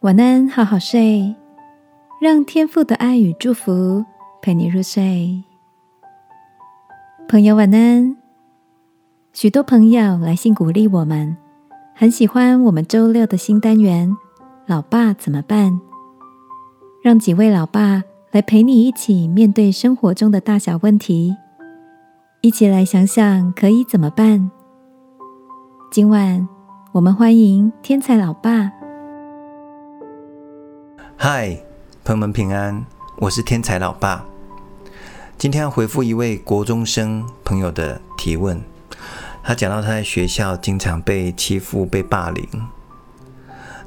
晚安，好好睡，让天父的爱与祝福陪你入睡。朋友晚安。许多朋友来信鼓励我们，很喜欢我们周六的新单元“老爸怎么办”，让几位老爸来陪你一起面对生活中的大小问题，一起来想想可以怎么办。今晚我们欢迎天才老爸。嗨，朋友们平安，我是天才老爸。今天要回复一位国中生朋友的提问，他讲到他在学校经常被欺负、被霸凌，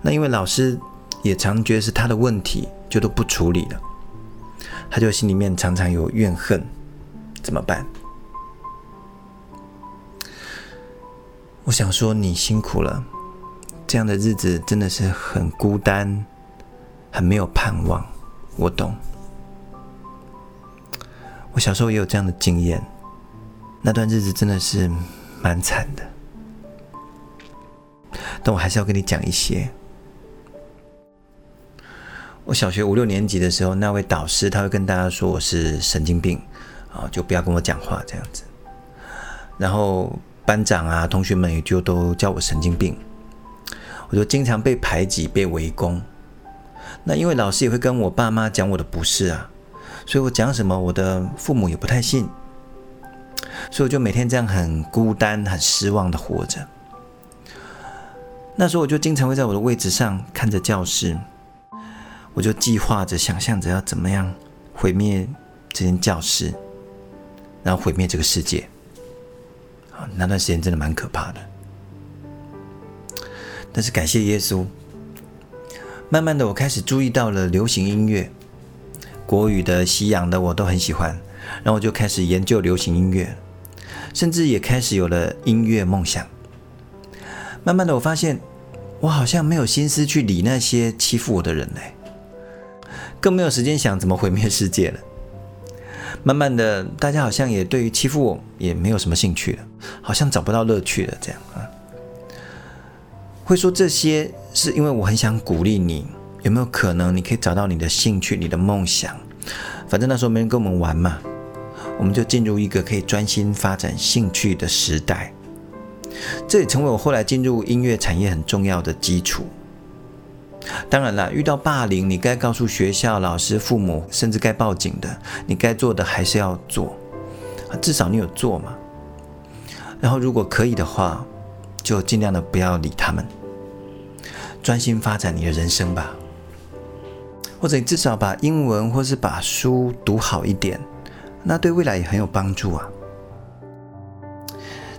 那因为老师也常觉得是他的问题，就都不处理了，他就心里面常常有怨恨，怎么办？我想说你辛苦了，这样的日子真的是很孤单。很没有盼望，我懂。我小时候也有这样的经验，那段日子真的是蛮惨的。但我还是要跟你讲一些。我小学五六年级的时候，那位导师他会跟大家说我是神经病啊，就不要跟我讲话这样子。然后班长啊、同学们也就都叫我神经病，我就经常被排挤、被围攻。那因为老师也会跟我爸妈讲我的不是啊，所以我讲什么我的父母也不太信，所以我就每天这样很孤单、很失望的活着。那时候我就经常会在我的位置上看着教室，我就计划着、想象着要怎么样毁灭这间教室，然后毁灭这个世界。啊，那段时间真的蛮可怕的，但是感谢耶稣。慢慢的，我开始注意到了流行音乐，国语的、西洋的，我都很喜欢。然后我就开始研究流行音乐，甚至也开始有了音乐梦想。慢慢的，我发现我好像没有心思去理那些欺负我的人嘞，更没有时间想怎么毁灭世界了。慢慢的，大家好像也对于欺负我也没有什么兴趣了，好像找不到乐趣了，这样啊。会说这些是因为我很想鼓励你，有没有可能你可以找到你的兴趣、你的梦想？反正那时候没人跟我们玩嘛，我们就进入一个可以专心发展兴趣的时代。这也成为我后来进入音乐产业很重要的基础。当然了，遇到霸凌，你该告诉学校、老师、父母，甚至该报警的，你该做的还是要做，至少你有做嘛。然后如果可以的话。就尽量的不要理他们，专心发展你的人生吧。或者你至少把英文或是把书读好一点，那对未来也很有帮助啊。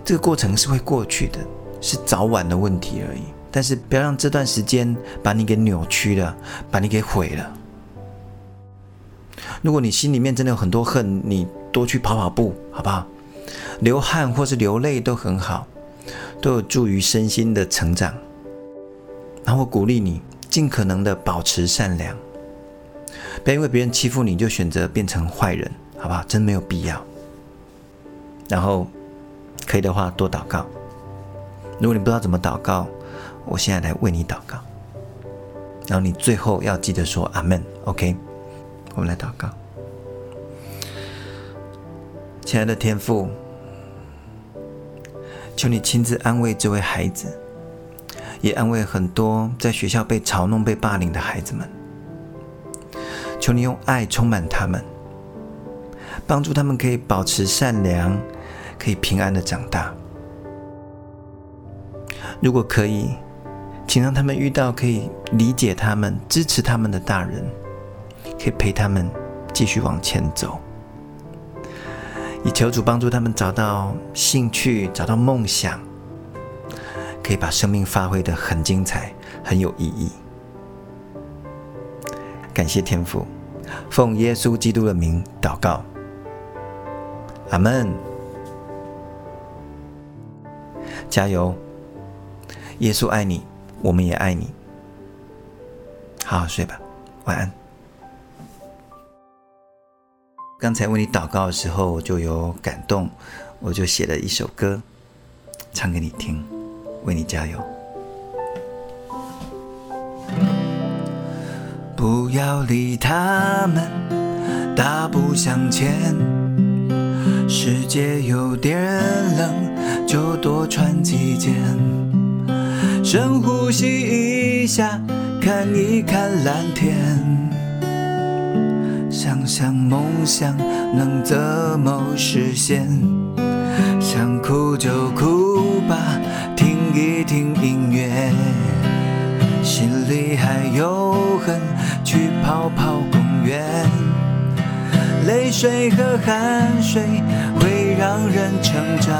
这个过程是会过去的，是早晚的问题而已。但是不要让这段时间把你给扭曲了，把你给毁了。如果你心里面真的有很多恨，你多去跑跑步，好不好？流汗或是流泪都很好。都有助于身心的成长。然后我鼓励你尽可能的保持善良，不要因为别人欺负你就选择变成坏人，好不好？真没有必要。然后可以的话多祷告。如果你不知道怎么祷告，我现在来为你祷告。然后你最后要记得说阿门。OK，我们来祷告。亲爱的天父。求你亲自安慰这位孩子，也安慰很多在学校被嘲弄、被霸凌的孩子们。求你用爱充满他们，帮助他们可以保持善良，可以平安的长大。如果可以，请让他们遇到可以理解他们、支持他们的大人，可以陪他们继续往前走。以求主帮助他们找到兴趣，找到梦想，可以把生命发挥的很精彩，很有意义。感谢天父，奉耶稣基督的名祷告，阿门。加油，耶稣爱你，我们也爱你。好好睡吧，晚安。刚才为你祷告的时候，我就有感动，我就写了一首歌，唱给你听，为你加油。不要理他们，大步向前。世界有点冷，就多穿几件。深呼吸一下，看一看蓝天。想想梦想能怎么实现？想哭就哭吧，听一听音乐。心里还有恨，去跑跑公园。泪水和汗水会让人成长。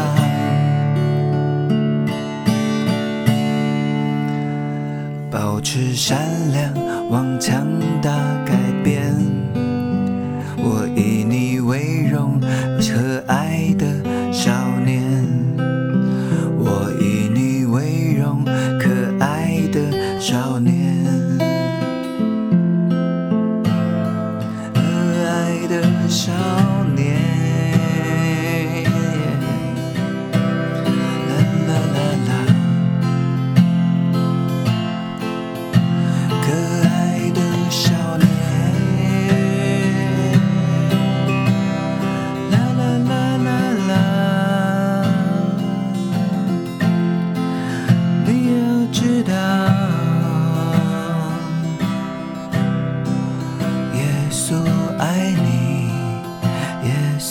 保持善良，往强大。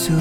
So